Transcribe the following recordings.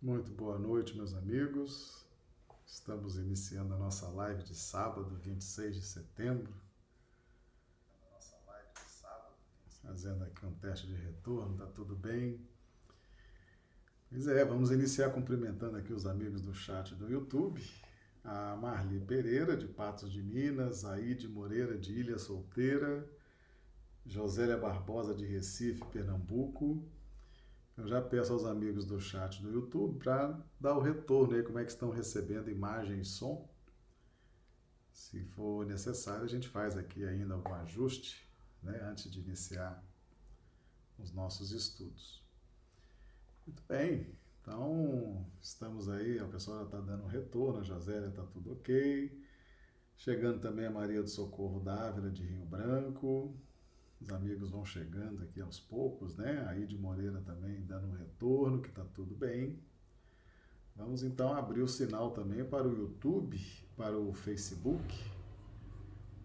Muito boa noite, meus amigos. Estamos iniciando a nossa live de sábado, 26 de setembro. Fazendo aqui um teste de retorno, tá tudo bem? Pois é, vamos iniciar cumprimentando aqui os amigos do chat do YouTube. A Marli Pereira, de Patos de Minas, Aide Moreira, de Ilha Solteira, Josélia Barbosa, de Recife, Pernambuco, eu já peço aos amigos do chat do YouTube para dar o retorno aí, como é que estão recebendo imagem e som. Se for necessário, a gente faz aqui ainda algum ajuste, né, antes de iniciar os nossos estudos. Muito bem, então estamos aí, a pessoa já está dando um retorno, a Josélia está tudo ok. Chegando também a Maria do Socorro Dávila de Rio Branco, os amigos vão chegando aqui aos poucos, né? Aí de Moreira também dando um retorno, que está tudo bem. Vamos então abrir o sinal também para o YouTube, para o Facebook.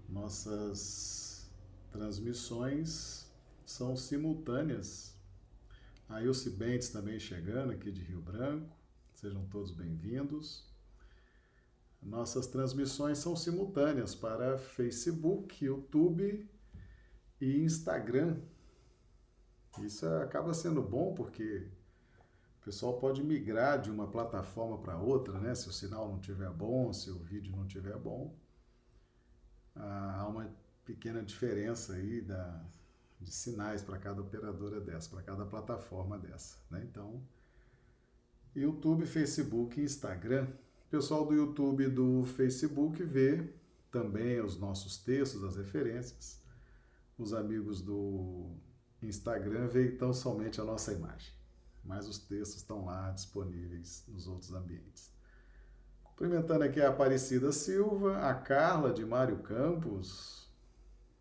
Nossas transmissões são simultâneas. Aí o Cibentes também chegando aqui de Rio Branco. Sejam todos bem-vindos. Nossas transmissões são simultâneas para Facebook, YouTube e Instagram. Isso acaba sendo bom porque o pessoal pode migrar de uma plataforma para outra, né? Se o sinal não estiver bom, se o vídeo não estiver bom. Há uma pequena diferença aí da, de sinais para cada operadora dessa, para cada plataforma dessa, né? Então, YouTube, Facebook Instagram. O pessoal do YouTube e do Facebook vê também os nossos textos, as referências os amigos do Instagram veem tão somente a nossa imagem, mas os textos estão lá disponíveis nos outros ambientes. Cumprimentando aqui a Aparecida Silva, a Carla de Mário Campos,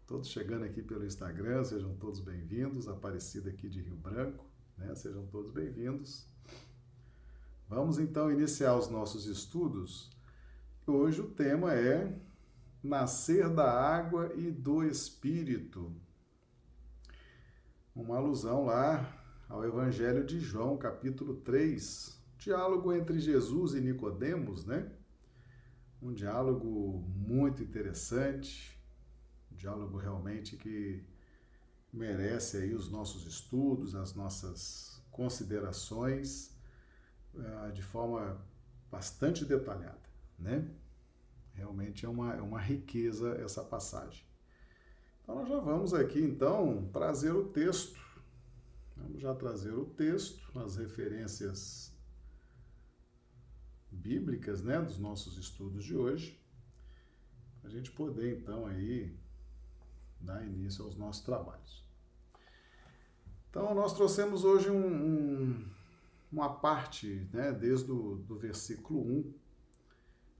todos chegando aqui pelo Instagram, sejam todos bem-vindos. Aparecida aqui de Rio Branco, né? Sejam todos bem-vindos. Vamos então iniciar os nossos estudos. Hoje o tema é nascer da água e do Espírito. Uma alusão lá ao Evangelho de João, capítulo 3. Diálogo entre Jesus e Nicodemos, né? Um diálogo muito interessante, um diálogo realmente que merece aí os nossos estudos, as nossas considerações eh, de forma bastante detalhada, né? Realmente é uma, é uma riqueza essa passagem. Então, nós já vamos aqui, então, trazer o texto. Vamos já trazer o texto, as referências bíblicas, né, dos nossos estudos de hoje, a gente poder, então, aí, dar início aos nossos trabalhos. Então, nós trouxemos hoje um, um, uma parte, né, desde o do versículo 1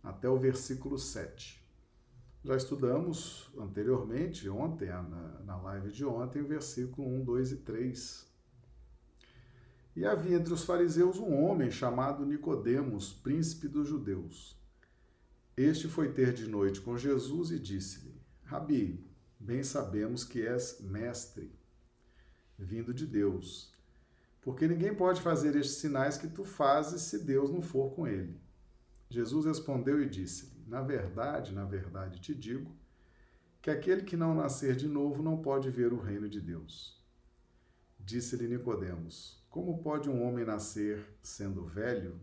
até o versículo 7. Já estudamos anteriormente, ontem, na, na live de ontem, o versículo 1, 2 e 3. E havia entre os fariseus um homem chamado Nicodemos, príncipe dos judeus. Este foi ter de noite com Jesus e disse-lhe: Rabi, bem sabemos que és mestre, vindo de Deus, porque ninguém pode fazer estes sinais que tu fazes se Deus não for com ele. Jesus respondeu e disse-lhe: Na verdade, na verdade te digo, que aquele que não nascer de novo não pode ver o reino de Deus. Disse-lhe Nicodemos: Como pode um homem nascer sendo velho?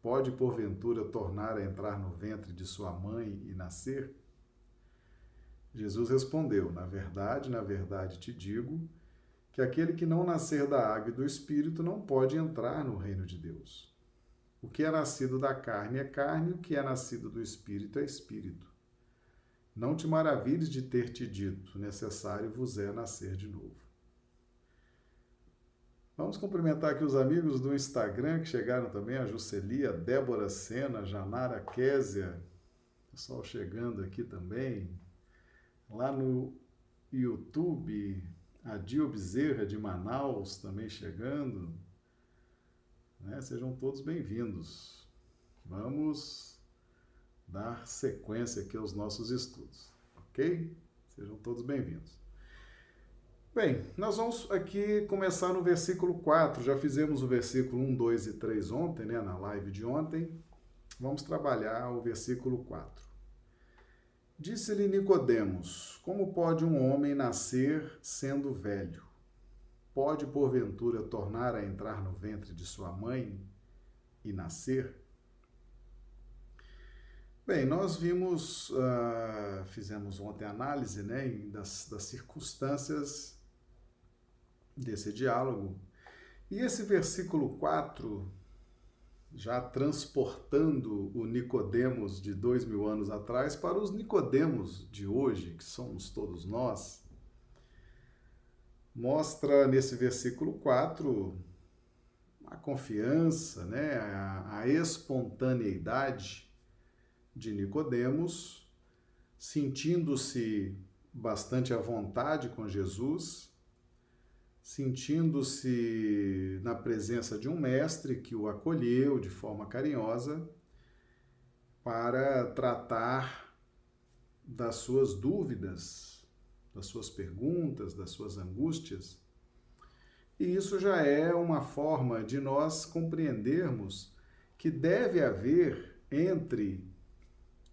Pode porventura tornar a entrar no ventre de sua mãe e nascer? Jesus respondeu: Na verdade, na verdade te digo, que aquele que não nascer da água e do espírito não pode entrar no reino de Deus. O que é nascido da carne é carne, o que é nascido do espírito é espírito. Não te maravilhes de ter te dito, necessário vos é nascer de novo. Vamos cumprimentar aqui os amigos do Instagram que chegaram também, a Juscelia, Débora Sena, Janara Késia, pessoal chegando aqui também. Lá no YouTube, a Dio Bezerra de Manaus também chegando. Né? Sejam todos bem-vindos. Vamos dar sequência aqui aos nossos estudos, ok? Sejam todos bem-vindos. Bem, nós vamos aqui começar no versículo 4. Já fizemos o versículo 1, 2 e 3 ontem, né, na live de ontem. Vamos trabalhar o versículo 4. Disse-lhe Nicodemos: Como pode um homem nascer sendo velho? Pode porventura tornar a entrar no ventre de sua mãe e nascer? Bem, nós vimos, uh, fizemos ontem análise né, das, das circunstâncias desse diálogo. E esse versículo 4 já transportando o Nicodemos de dois mil anos atrás para os Nicodemos de hoje, que somos todos nós, mostra nesse versículo 4 a confiança, né, a, a espontaneidade de Nicodemos, sentindo-se bastante à vontade com Jesus, sentindo-se na presença de um mestre que o acolheu de forma carinhosa para tratar das suas dúvidas, das suas perguntas, das suas angústias. E isso já é uma forma de nós compreendermos que deve haver entre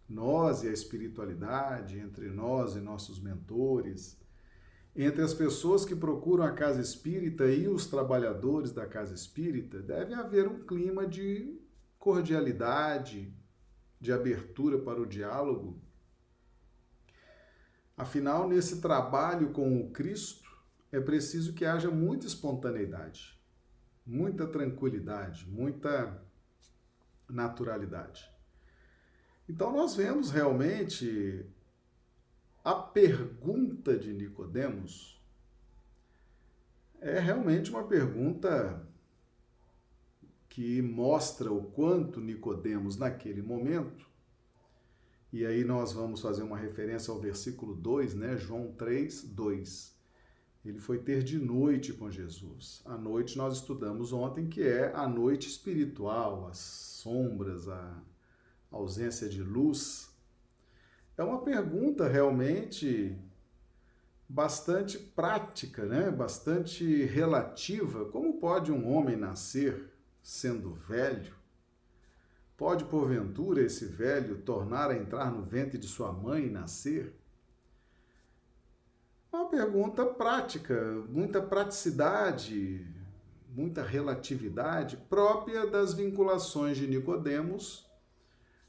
nós e a espiritualidade, entre nós e nossos mentores, entre as pessoas que procuram a casa espírita e os trabalhadores da casa espírita, deve haver um clima de cordialidade, de abertura para o diálogo. Afinal, nesse trabalho com o Cristo, é preciso que haja muita espontaneidade, muita tranquilidade, muita naturalidade. Então, nós vemos realmente a pergunta de Nicodemos é realmente uma pergunta que mostra o quanto Nicodemos naquele momento e aí nós vamos fazer uma referência ao versículo 2, né? João 3, 2. Ele foi ter de noite com Jesus. A noite nós estudamos ontem, que é a noite espiritual, as sombras, a ausência de luz. É uma pergunta realmente bastante prática, né? bastante relativa. Como pode um homem nascer sendo velho? Pode, porventura, esse velho tornar a entrar no ventre de sua mãe e nascer? Uma pergunta prática, muita praticidade, muita relatividade própria das vinculações de Nicodemos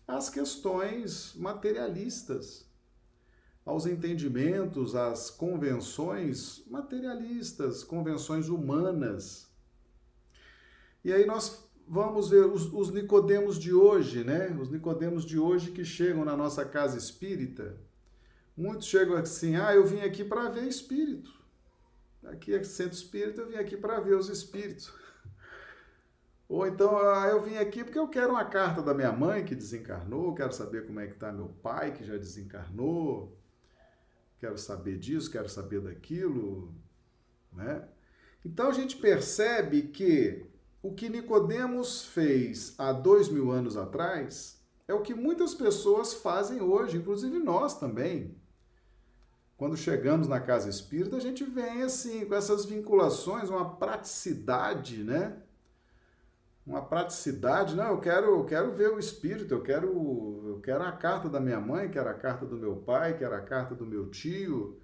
às questões materialistas, aos entendimentos, às convenções materialistas, convenções humanas. E aí nós vamos ver os, os Nicodemos de hoje, né? Os Nicodemos de hoje que chegam na nossa casa espírita. Muitos chegam assim: "Ah, eu vim aqui para ver espírito. Aqui é centro espírita, eu vim aqui para ver os espíritos." Ou então, ah, eu vim aqui porque eu quero uma carta da minha mãe que desencarnou, quero saber como é que está meu pai que já desencarnou, quero saber disso, quero saber daquilo, né? Então a gente percebe que o que Nicodemos fez há dois mil anos atrás é o que muitas pessoas fazem hoje, inclusive nós também. Quando chegamos na casa espírita, a gente vem assim, com essas vinculações, uma praticidade, né? uma praticidade, não, eu quero, eu quero ver o espírito, eu quero, eu quero a carta da minha mãe, quero a carta do meu pai, quero a carta do meu tio.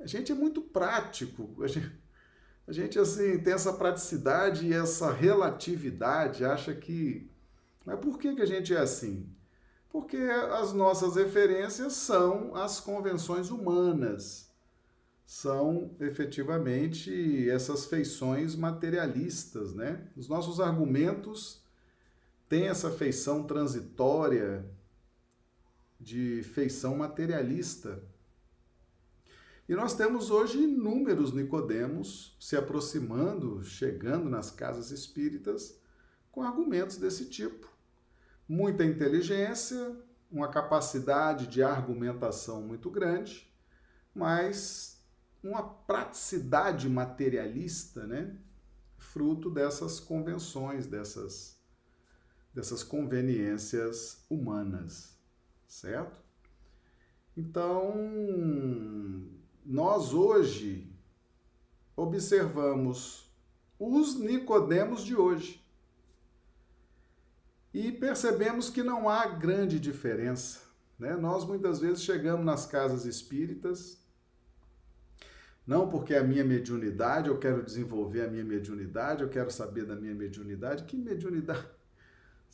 A gente é muito prático. A gente, a gente assim tem essa praticidade e essa relatividade, acha que mas por que, que a gente é assim? Porque as nossas referências são as convenções humanas são efetivamente essas feições materialistas, né? Os nossos argumentos têm essa feição transitória de feição materialista. E nós temos hoje inúmeros Nicodemos se aproximando, chegando nas casas espíritas com argumentos desse tipo. Muita inteligência, uma capacidade de argumentação muito grande, mas uma praticidade materialista, né? fruto dessas convenções, dessas, dessas conveniências humanas, certo? Então, nós hoje observamos os Nicodemos de hoje e percebemos que não há grande diferença. Né? Nós muitas vezes chegamos nas casas espíritas, não porque é a minha mediunidade, eu quero desenvolver a minha mediunidade, eu quero saber da minha mediunidade. Que mediunidade?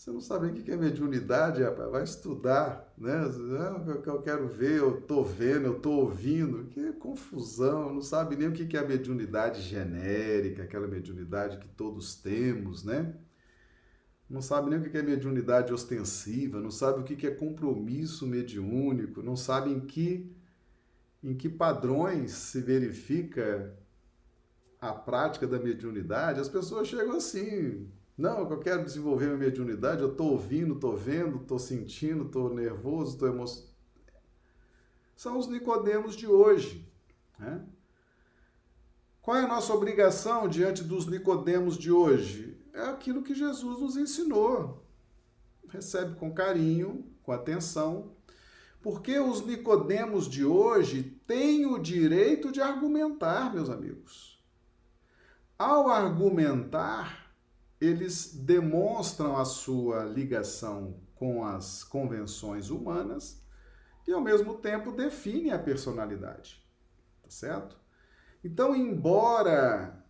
Você não sabe o que é mediunidade, rapaz? Vai estudar, né? Ah, eu quero ver, eu tô vendo, eu tô ouvindo. Que confusão, não sabe nem o que é a mediunidade genérica, aquela mediunidade que todos temos, né? Não sabe nem o que é mediunidade ostensiva, não sabe o que é compromisso mediúnico, não sabe em que, em que padrões se verifica a prática da mediunidade. As pessoas chegam assim, não, eu quero desenvolver minha mediunidade, eu estou ouvindo, estou vendo, estou sentindo, estou nervoso, estou emocionado. São os Nicodemos de hoje. Né? Qual é a nossa obrigação diante dos Nicodemos de hoje? É aquilo que Jesus nos ensinou. Recebe com carinho, com atenção, porque os Nicodemos de hoje têm o direito de argumentar, meus amigos. Ao argumentar, eles demonstram a sua ligação com as convenções humanas e, ao mesmo tempo, definem a personalidade. Tá certo? Então, embora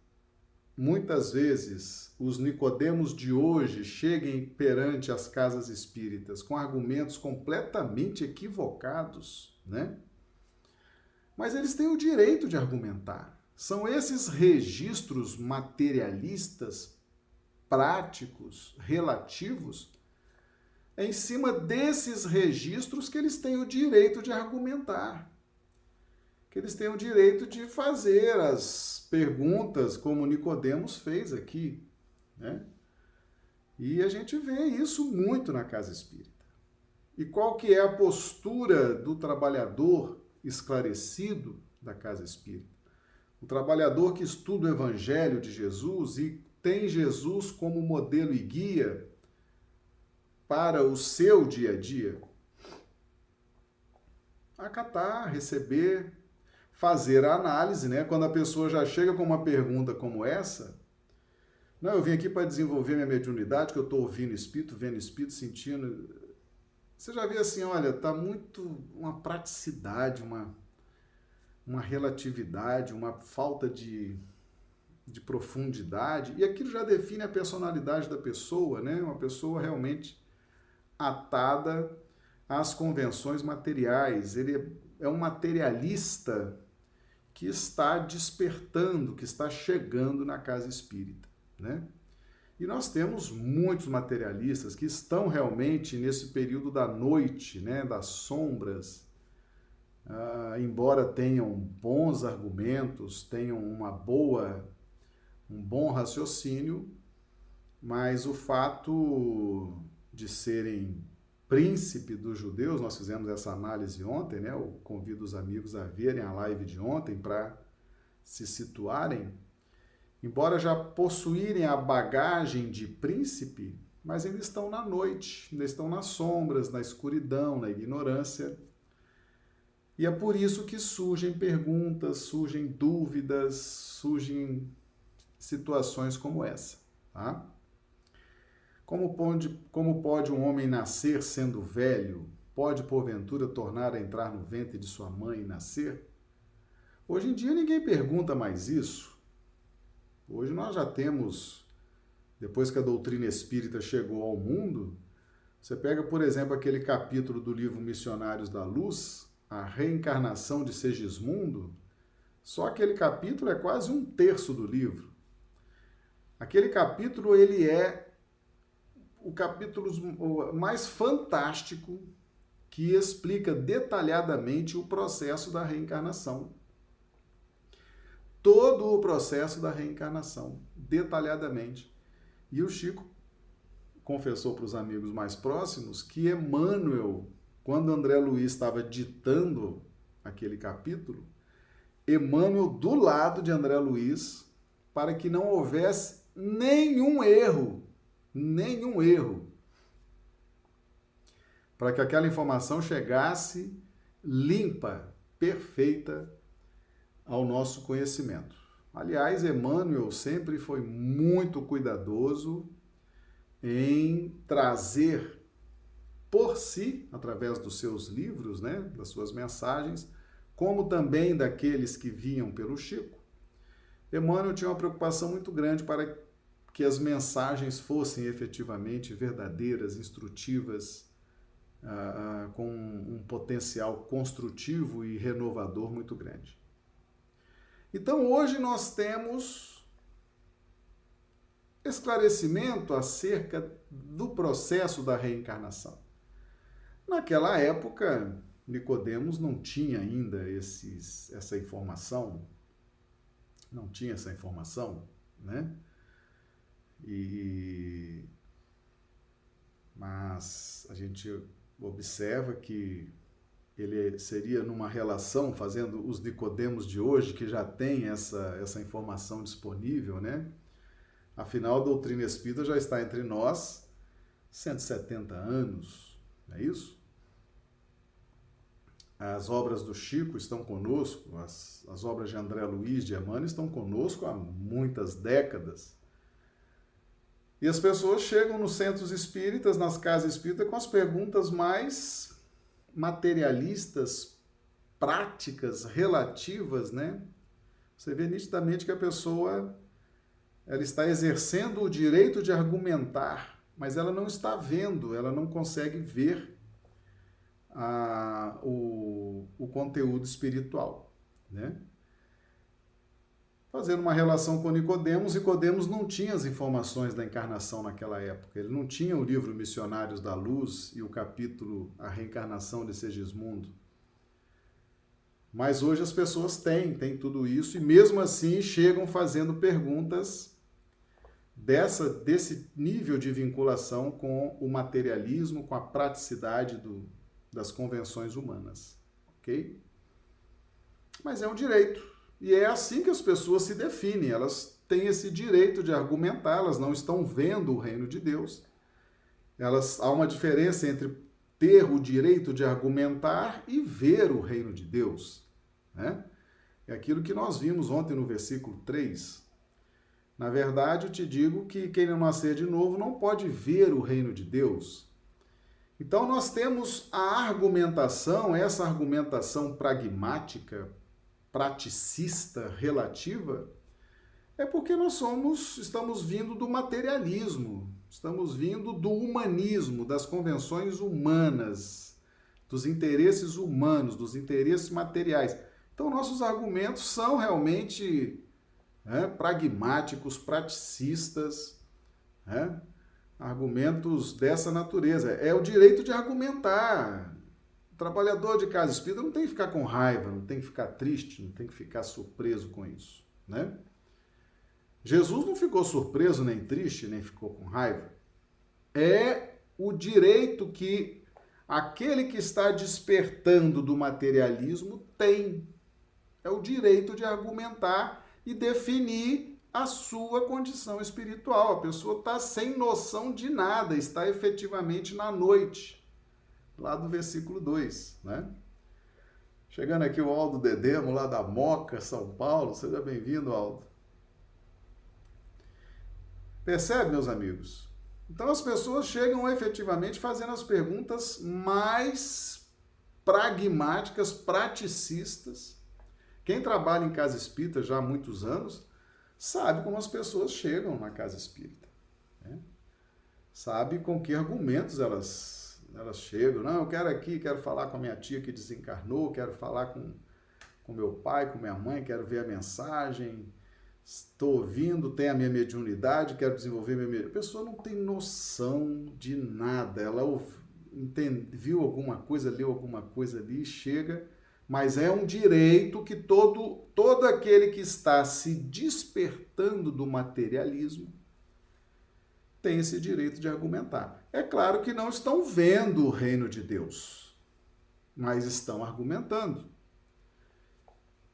muitas vezes os Nicodemos de hoje cheguem perante as casas espíritas com argumentos completamente equivocados, né? Mas eles têm o direito de argumentar. São esses registros materialistas práticos, relativos, é em cima desses registros que eles têm o direito de argumentar, que eles têm o direito de fazer as perguntas como Nicodemos fez aqui, né? E a gente vê isso muito na casa espírita. E qual que é a postura do trabalhador esclarecido da casa espírita? O trabalhador que estuda o evangelho de Jesus e tem Jesus como modelo e guia para o seu dia a dia? Acatar, receber, fazer a análise, né? Quando a pessoa já chega com uma pergunta como essa, não, eu vim aqui para desenvolver minha mediunidade, que eu estou ouvindo espírito, vendo espírito, sentindo. Você já vê assim, olha, tá muito uma praticidade, uma, uma relatividade, uma falta de de profundidade, e aquilo já define a personalidade da pessoa, né? Uma pessoa realmente atada às convenções materiais. Ele é um materialista que está despertando, que está chegando na casa espírita, né? E nós temos muitos materialistas que estão realmente nesse período da noite, né, das sombras, ah, embora tenham bons argumentos, tenham uma boa um bom raciocínio, mas o fato de serem príncipe dos judeus, nós fizemos essa análise ontem, né? Eu convido os amigos a verem a live de ontem para se situarem. Embora já possuírem a bagagem de príncipe, mas ainda estão na noite, ainda estão nas sombras, na escuridão, na ignorância. E é por isso que surgem perguntas, surgem dúvidas, surgem situações como essa. Tá? Como, pode, como pode um homem nascer sendo velho? Pode, porventura, tornar a entrar no ventre de sua mãe e nascer? Hoje em dia ninguém pergunta mais isso. Hoje nós já temos, depois que a doutrina espírita chegou ao mundo, você pega, por exemplo, aquele capítulo do livro Missionários da Luz, a reencarnação de Segismundo, só aquele capítulo é quase um terço do livro. Aquele capítulo ele é o capítulo mais fantástico que explica detalhadamente o processo da reencarnação. Todo o processo da reencarnação, detalhadamente. E o Chico confessou para os amigos mais próximos que Emmanuel, quando André Luiz estava ditando aquele capítulo, Emmanuel do lado de André Luiz, para que não houvesse nenhum erro, nenhum erro, para que aquela informação chegasse limpa, perfeita ao nosso conhecimento. Aliás, Emmanuel sempre foi muito cuidadoso em trazer por si, através dos seus livros, né, das suas mensagens, como também daqueles que vinham pelo Chico. Emmanuel tinha uma preocupação muito grande para que as mensagens fossem efetivamente verdadeiras, instrutivas, ah, ah, com um potencial construtivo e renovador muito grande. Então, hoje nós temos esclarecimento acerca do processo da reencarnação. Naquela época, Nicodemos não tinha ainda esses, essa informação, não tinha essa informação, né? E mas a gente observa que ele seria numa relação, fazendo os Nicodemos de hoje, que já tem essa, essa informação disponível, né? Afinal, a doutrina espírita já está entre nós 170 anos, não é isso? As obras do Chico estão conosco, as, as obras de André Luiz de Emmanuel estão conosco há muitas décadas. E as pessoas chegam nos centros espíritas, nas casas espíritas, com as perguntas mais materialistas, práticas, relativas, né? Você vê nitidamente que a pessoa ela está exercendo o direito de argumentar, mas ela não está vendo, ela não consegue ver a, o, o conteúdo espiritual, né? fazendo uma relação com Nicodemos, Nicodemos não tinha as informações da encarnação naquela época. Ele não tinha o livro Missionários da Luz e o capítulo A Reencarnação de Segismundo. Mas hoje as pessoas têm, têm tudo isso e mesmo assim chegam fazendo perguntas dessa desse nível de vinculação com o materialismo, com a praticidade do, das convenções humanas, ok? Mas é um direito. E é assim que as pessoas se definem, elas têm esse direito de argumentar, elas não estão vendo o reino de Deus. Elas há uma diferença entre ter o direito de argumentar e ver o reino de Deus, né? É aquilo que nós vimos ontem no versículo 3. Na verdade, eu te digo que quem não nascer de novo não pode ver o reino de Deus. Então, nós temos a argumentação, essa argumentação pragmática, praticista relativa, é porque nós somos, estamos vindo do materialismo, estamos vindo do humanismo, das convenções humanas, dos interesses humanos, dos interesses materiais. Então, nossos argumentos são realmente né, pragmáticos, praticistas, né, argumentos dessa natureza. É o direito de argumentar, trabalhador de casa espírita não tem que ficar com raiva, não tem que ficar triste, não tem que ficar surpreso com isso, né? Jesus não ficou surpreso, nem triste, nem ficou com raiva. É o direito que aquele que está despertando do materialismo tem. É o direito de argumentar e definir a sua condição espiritual. A pessoa está sem noção de nada, está efetivamente na noite lá do versículo 2, né? Chegando aqui o Aldo Dedemo, lá da Moca, São Paulo. Seja bem-vindo, Aldo. Percebe, meus amigos? Então as pessoas chegam efetivamente fazendo as perguntas mais pragmáticas, praticistas. Quem trabalha em casa espírita já há muitos anos sabe como as pessoas chegam na casa espírita. Né? Sabe com que argumentos elas elas chegam, não, eu quero aqui, quero falar com a minha tia que desencarnou, quero falar com, com meu pai, com minha mãe, quero ver a mensagem, estou ouvindo, tem a minha mediunidade, quero desenvolver minha mediunidade. A pessoa não tem noção de nada, ela entende, viu alguma coisa, leu alguma coisa ali, chega, mas é um direito que todo, todo aquele que está se despertando do materialismo tem esse direito de argumentar. É claro que não estão vendo o reino de Deus, mas estão argumentando.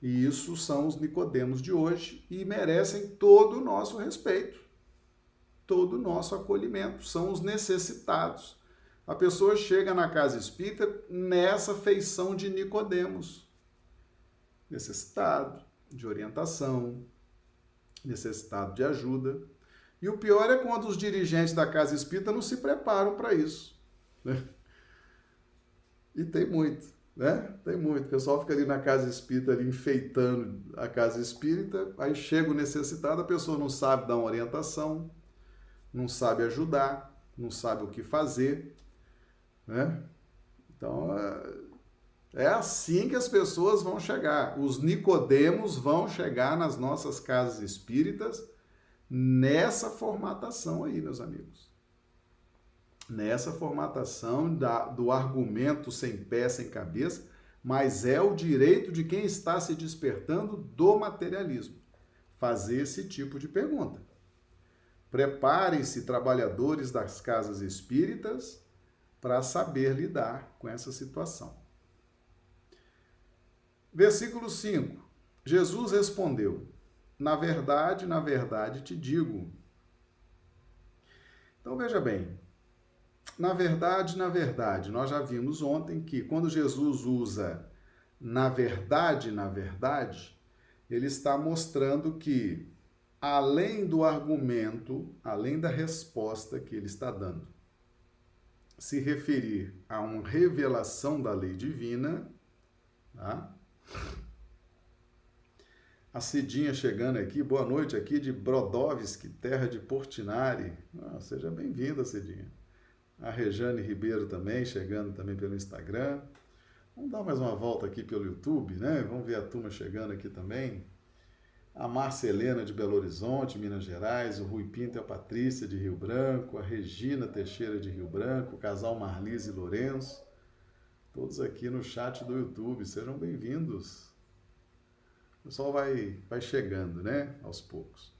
E isso são os Nicodemos de hoje e merecem todo o nosso respeito, todo o nosso acolhimento. São os necessitados. A pessoa chega na casa espírita nessa feição de Nicodemos, necessitado de orientação, necessitado de ajuda. E o pior é quando os dirigentes da casa espírita não se preparam para isso. Né? E tem muito, né? Tem muito. O pessoal fica ali na casa espírita, ali enfeitando a casa espírita, aí chega o necessitado, a pessoa não sabe dar uma orientação, não sabe ajudar, não sabe o que fazer, né? Então, é, é assim que as pessoas vão chegar. Os nicodemos vão chegar nas nossas casas espíritas nessa formatação aí, meus amigos. Nessa formatação da, do argumento sem pé, sem cabeça, mas é o direito de quem está se despertando do materialismo fazer esse tipo de pergunta. Preparem-se, trabalhadores das casas espíritas, para saber lidar com essa situação. Versículo 5. Jesus respondeu: Na verdade, na verdade te digo. Então veja bem, na verdade, na verdade, nós já vimos ontem que quando Jesus usa na verdade, na verdade, ele está mostrando que além do argumento, além da resposta que ele está dando, se referir a uma revelação da lei divina, tá? A Cidinha chegando aqui, boa noite aqui de Brodowski, terra de Portinari. Ah, seja bem-vinda, Cidinha. A Rejane Ribeiro também, chegando também pelo Instagram. Vamos dar mais uma volta aqui pelo YouTube, né? Vamos ver a turma chegando aqui também a Marcelena de Belo Horizonte, Minas Gerais, o Rui Pinto e a Patrícia de Rio Branco, a Regina Teixeira de Rio Branco, o casal Marlise e Lourenço, todos aqui no chat do YouTube, sejam bem-vindos. O pessoal vai, vai chegando, né, aos poucos.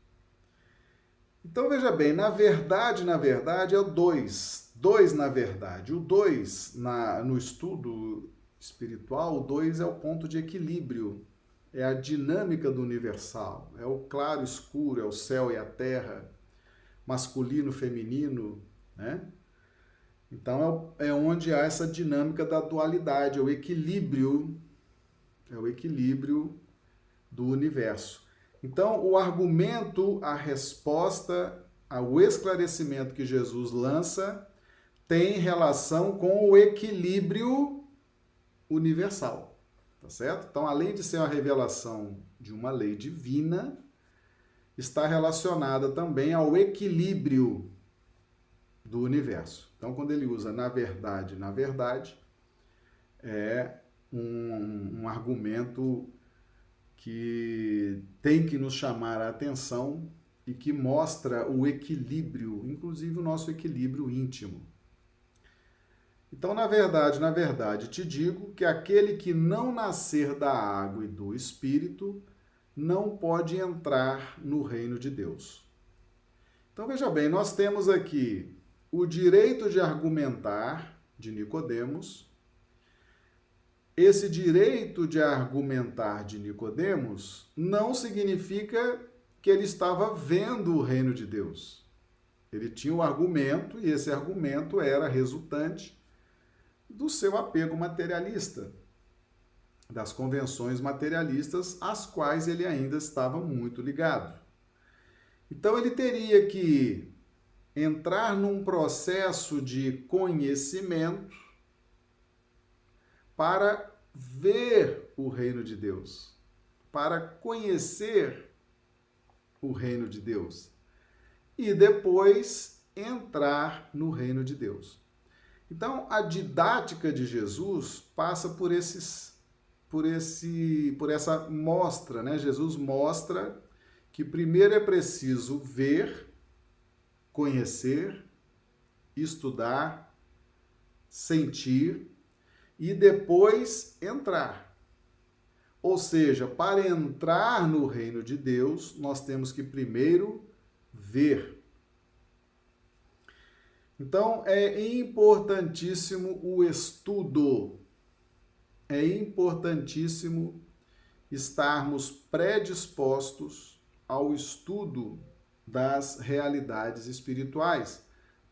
Então veja bem, na verdade, na verdade é o 2, 2 na verdade. O 2 no estudo espiritual, o 2 é o ponto de equilíbrio é a dinâmica do universal, é o claro escuro, é o céu e a terra, masculino, feminino, né? Então é, é onde há essa dinâmica da dualidade, é o equilíbrio, é o equilíbrio do universo. Então o argumento, a resposta, o esclarecimento que Jesus lança tem relação com o equilíbrio universal. Tá certo? Então, além de ser uma revelação de uma lei divina, está relacionada também ao equilíbrio do universo. Então, quando ele usa na verdade, na verdade, é um, um argumento que tem que nos chamar a atenção e que mostra o equilíbrio, inclusive o nosso equilíbrio íntimo. Então, na verdade, na verdade, te digo que aquele que não nascer da água e do espírito não pode entrar no reino de Deus. Então, veja bem, nós temos aqui o direito de argumentar de Nicodemos. Esse direito de argumentar de Nicodemos não significa que ele estava vendo o reino de Deus. Ele tinha um argumento e esse argumento era resultante do seu apego materialista, das convenções materialistas às quais ele ainda estava muito ligado. Então ele teria que entrar num processo de conhecimento para ver o reino de Deus, para conhecer o reino de Deus e depois entrar no reino de Deus. Então, a didática de Jesus passa por esses por esse por essa mostra, né? Jesus mostra que primeiro é preciso ver, conhecer, estudar, sentir e depois entrar. Ou seja, para entrar no reino de Deus, nós temos que primeiro ver. Então, é importantíssimo o estudo. É importantíssimo estarmos predispostos ao estudo das realidades espirituais,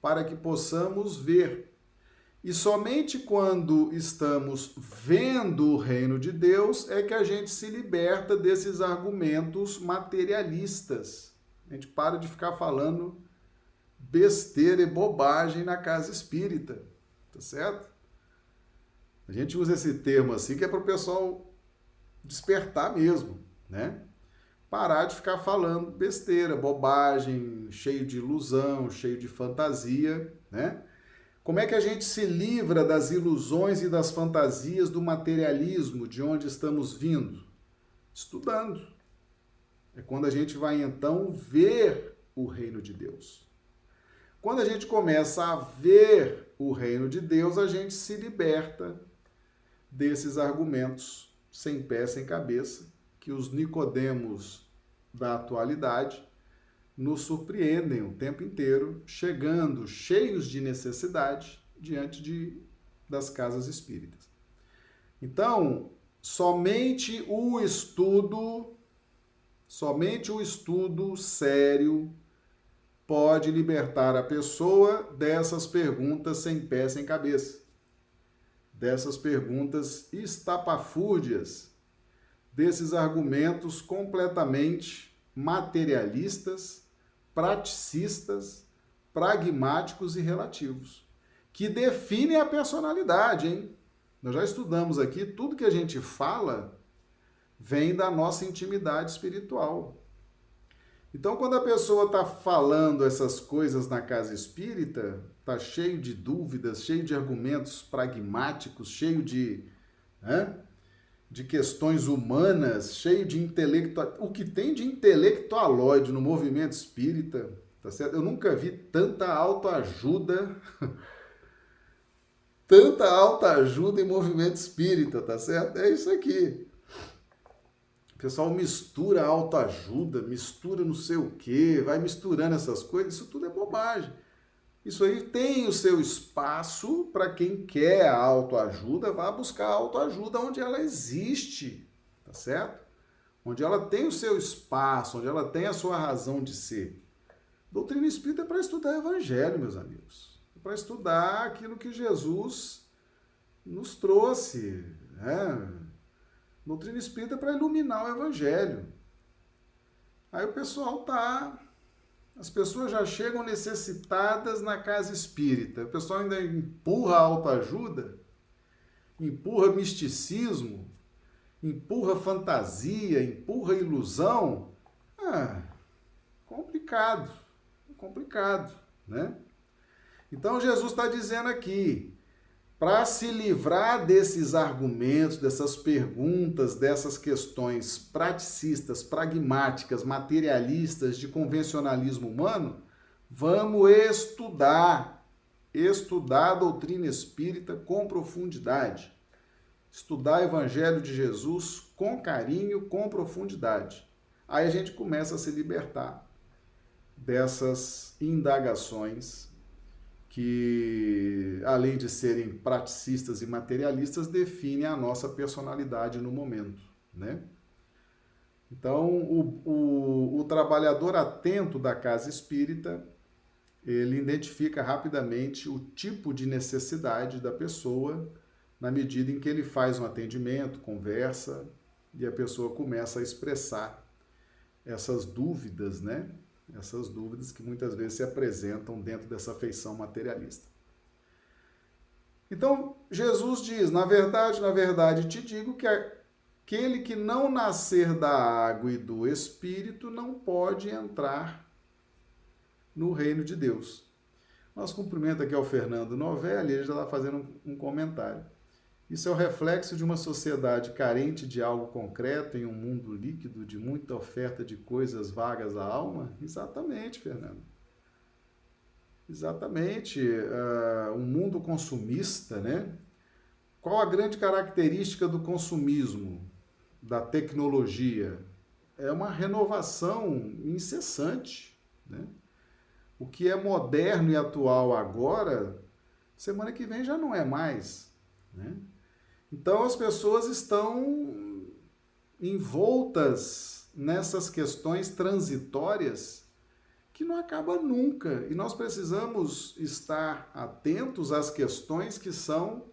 para que possamos ver. E somente quando estamos vendo o reino de Deus é que a gente se liberta desses argumentos materialistas. A gente para de ficar falando besteira e bobagem na casa espírita, tá certo? A gente usa esse termo assim que é para o pessoal despertar mesmo, né? Parar de ficar falando besteira, bobagem, cheio de ilusão, cheio de fantasia, né? Como é que a gente se livra das ilusões e das fantasias do materialismo, de onde estamos vindo? Estudando. É quando a gente vai então ver o reino de Deus. Quando a gente começa a ver o reino de Deus, a gente se liberta desses argumentos sem pé, sem cabeça, que os Nicodemos da atualidade nos surpreendem o tempo inteiro, chegando cheios de necessidade diante de, das casas espíritas. Então, somente o estudo, somente o estudo sério pode libertar a pessoa dessas perguntas sem pé, sem cabeça, dessas perguntas estapafúrdias, desses argumentos completamente materialistas praticistas, pragmáticos e relativos, que definem a personalidade, hein? Nós já estudamos aqui, tudo que a gente fala vem da nossa intimidade espiritual. Então, quando a pessoa está falando essas coisas na casa espírita, está cheio de dúvidas, cheio de argumentos pragmáticos, cheio de. Né? de questões humanas, cheio de intelectual, o que tem de intelectualoide no movimento espírita, tá certo? Eu nunca vi tanta autoajuda, tanta autoajuda em movimento espírita, tá certo? É isso aqui. O pessoal mistura autoajuda, mistura não sei o quê, vai misturando essas coisas, isso tudo é bobagem. Isso aí tem o seu espaço para quem quer a autoajuda, vá buscar a autoajuda onde ela existe, tá certo? Onde ela tem o seu espaço, onde ela tem a sua razão de ser. Doutrina espírita é para estudar o evangelho, meus amigos. É para estudar aquilo que Jesus nos trouxe. Né? Doutrina espírita é para iluminar o evangelho. Aí o pessoal tá as pessoas já chegam necessitadas na casa espírita. O pessoal ainda empurra autoajuda, empurra misticismo, empurra fantasia, empurra ilusão. Ah, complicado, complicado, né? Então Jesus está dizendo aqui, para se livrar desses argumentos, dessas perguntas, dessas questões praticistas, pragmáticas, materialistas de convencionalismo humano, vamos estudar, estudar a doutrina espírita com profundidade, estudar o Evangelho de Jesus com carinho, com profundidade. Aí a gente começa a se libertar dessas indagações que, além de serem praticistas e materialistas, definem a nossa personalidade no momento, né? Então, o, o, o trabalhador atento da casa espírita, ele identifica rapidamente o tipo de necessidade da pessoa na medida em que ele faz um atendimento, conversa e a pessoa começa a expressar essas dúvidas, né? Essas dúvidas que muitas vezes se apresentam dentro dessa feição materialista. Então, Jesus diz: Na verdade, na verdade, te digo que aquele que não nascer da água e do espírito não pode entrar no reino de Deus. Nosso cumprimento aqui ao Fernando Novelli, ele já está fazendo um, comentário. Isso é o reflexo de uma sociedade carente de algo concreto em um mundo líquido de muita oferta de coisas vagas à alma? Exatamente, Fernando. Exatamente. Uh, um mundo consumista, né? Qual a grande característica do consumismo, da tecnologia? É uma renovação incessante, né? O que é moderno e atual agora, semana que vem já não é mais, né? Então as pessoas estão envoltas nessas questões transitórias que não acaba nunca. E nós precisamos estar atentos às questões que são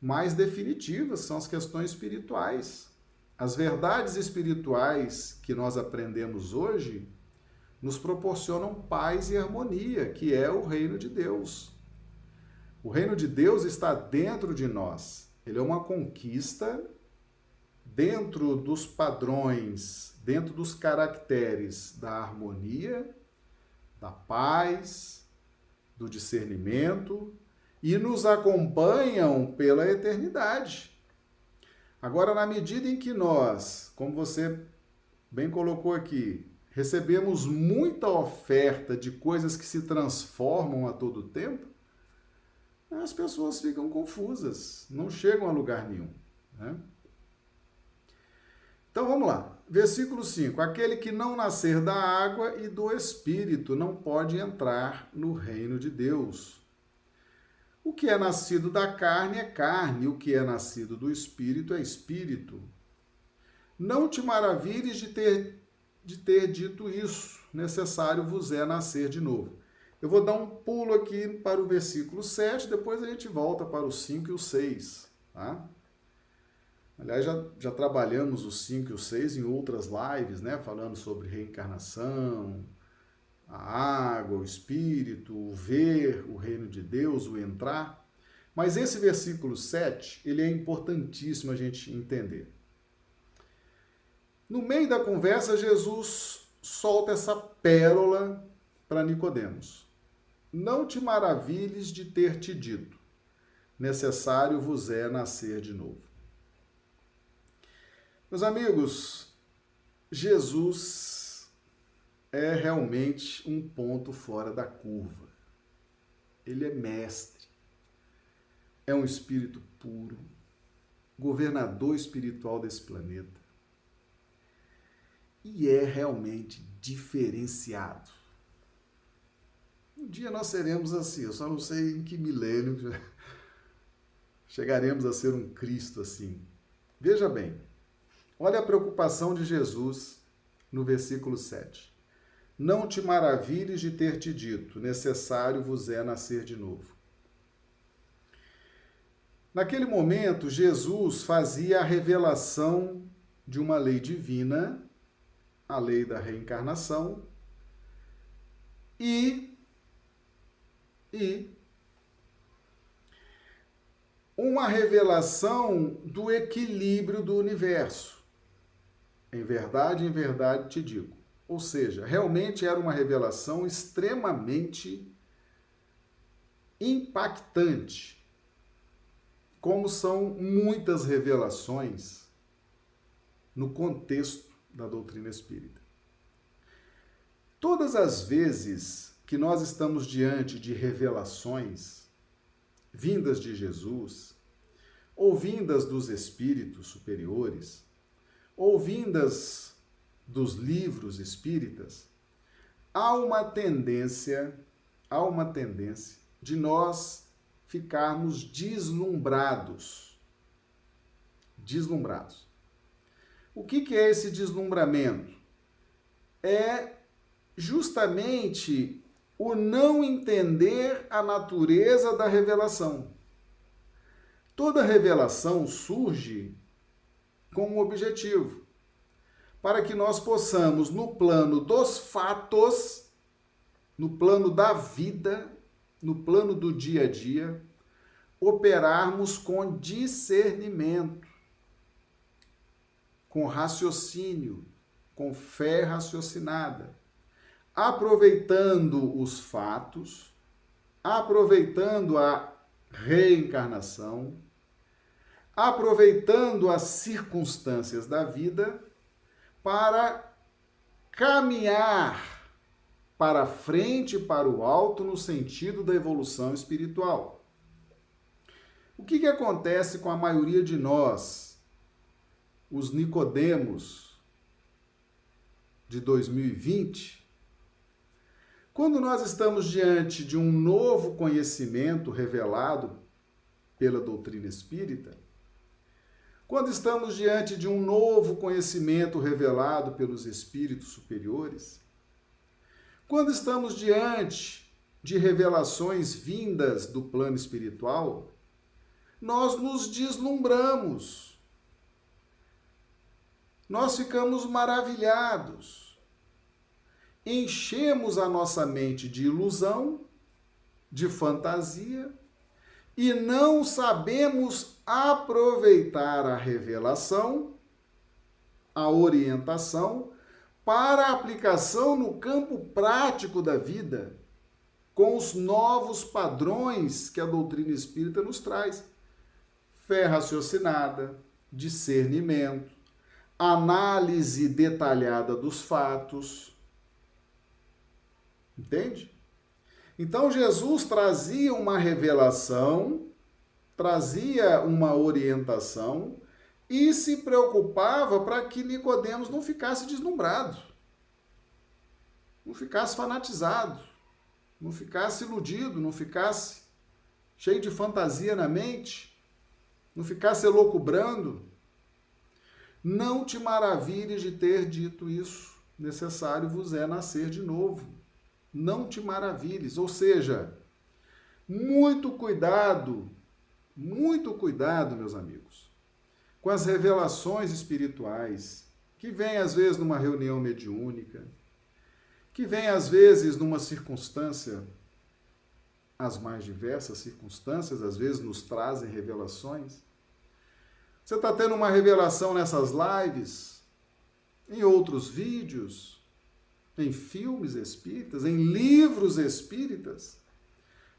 mais definitivas, são as questões espirituais. As verdades espirituais que nós aprendemos hoje nos proporcionam paz e harmonia, que é o reino de Deus. O reino de Deus está dentro de nós. Ele é uma conquista dentro dos padrões, dentro dos caracteres da harmonia, da paz, do discernimento e nos acompanham pela eternidade. Agora, na medida em que nós, como você bem colocou aqui, recebemos muita oferta de coisas que se transformam a todo tempo, as pessoas ficam confusas, não chegam a lugar nenhum. Né? Então vamos lá. Versículo 5: Aquele que não nascer da água e do espírito não pode entrar no reino de Deus. O que é nascido da carne é carne, o que é nascido do espírito é espírito. Não te maravilhes de ter, de ter dito isso, necessário vos é nascer de novo. Eu vou dar um pulo aqui para o versículo 7, depois a gente volta para o 5 e o 6. Tá? Aliás, já, já trabalhamos os 5 e o 6 em outras lives, né? Falando sobre reencarnação, a água, o espírito, o ver, o reino de Deus, o entrar. Mas esse versículo 7, ele é importantíssimo a gente entender. No meio da conversa, Jesus solta essa pérola para Nicodemos. Não te maravilhes de ter te dito, necessário vos é nascer de novo. Meus amigos, Jesus é realmente um ponto fora da curva. Ele é mestre, é um espírito puro, governador espiritual desse planeta e é realmente diferenciado. Um dia nós seremos assim, eu só não sei em que milênio chegaremos a ser um Cristo assim. Veja bem, Olha a preocupação de Jesus no versículo 7. Não te maravilhes de ter te dito, necessário vos é nascer de novo. Naquele momento, Jesus fazia a revelação de uma lei divina, a lei da reencarnação, e, e uma revelação do equilíbrio do universo. Em verdade, em verdade te digo. Ou seja, realmente era uma revelação extremamente impactante, como são muitas revelações no contexto da doutrina espírita. Todas as vezes que nós estamos diante de revelações vindas de Jesus ou vindas dos espíritos superiores, ouvindas dos livros espíritas, há uma tendência, há uma tendência de nós ficarmos deslumbrados. Deslumbrados. O que, que é esse deslumbramento? É justamente o não entender a natureza da revelação. Toda revelação surge com um objetivo, para que nós possamos, no plano dos fatos, no plano da vida, no plano do dia a dia, operarmos com discernimento, com raciocínio, com fé raciocinada, aproveitando os fatos, aproveitando a reencarnação, aproveitando as circunstâncias da vida para caminhar para frente, para o alto, no sentido da evolução espiritual. O que, que acontece com a maioria de nós, os Nicodemos de 2020? Quando nós estamos diante de um novo conhecimento revelado pela doutrina espírita, quando estamos diante de um novo conhecimento revelado pelos espíritos superiores, Quando estamos diante de revelações vindas do plano espiritual, nós nos deslumbramos. Nós ficamos maravilhados. Enchemos a nossa mente de ilusão, de fantasia, e não sabemos aproveitar a revelação, a orientação, para a aplicação no campo prático da vida, com os novos padrões que a doutrina espírita nos traz fé raciocinada, discernimento, análise detalhada dos fatos. Entende? Então Jesus trazia uma revelação, trazia uma orientação e se preocupava para que Nicodemos não ficasse deslumbrado, não ficasse fanatizado, não ficasse iludido, não ficasse cheio de fantasia na mente não ficar se loucubrando. Não te maravilhes de ter dito isso. Necessário vos é nascer de novo. Não te maravilhes. Ou seja, muito cuidado, muito cuidado, meus amigos, com as revelações espirituais que vêm às vezes numa reunião mediúnica, que vêm às vezes numa circunstância as mais diversas circunstâncias, às vezes nos trazem revelações. Você está tendo uma revelação nessas lives, em outros vídeos, em filmes espíritas, em livros espíritas.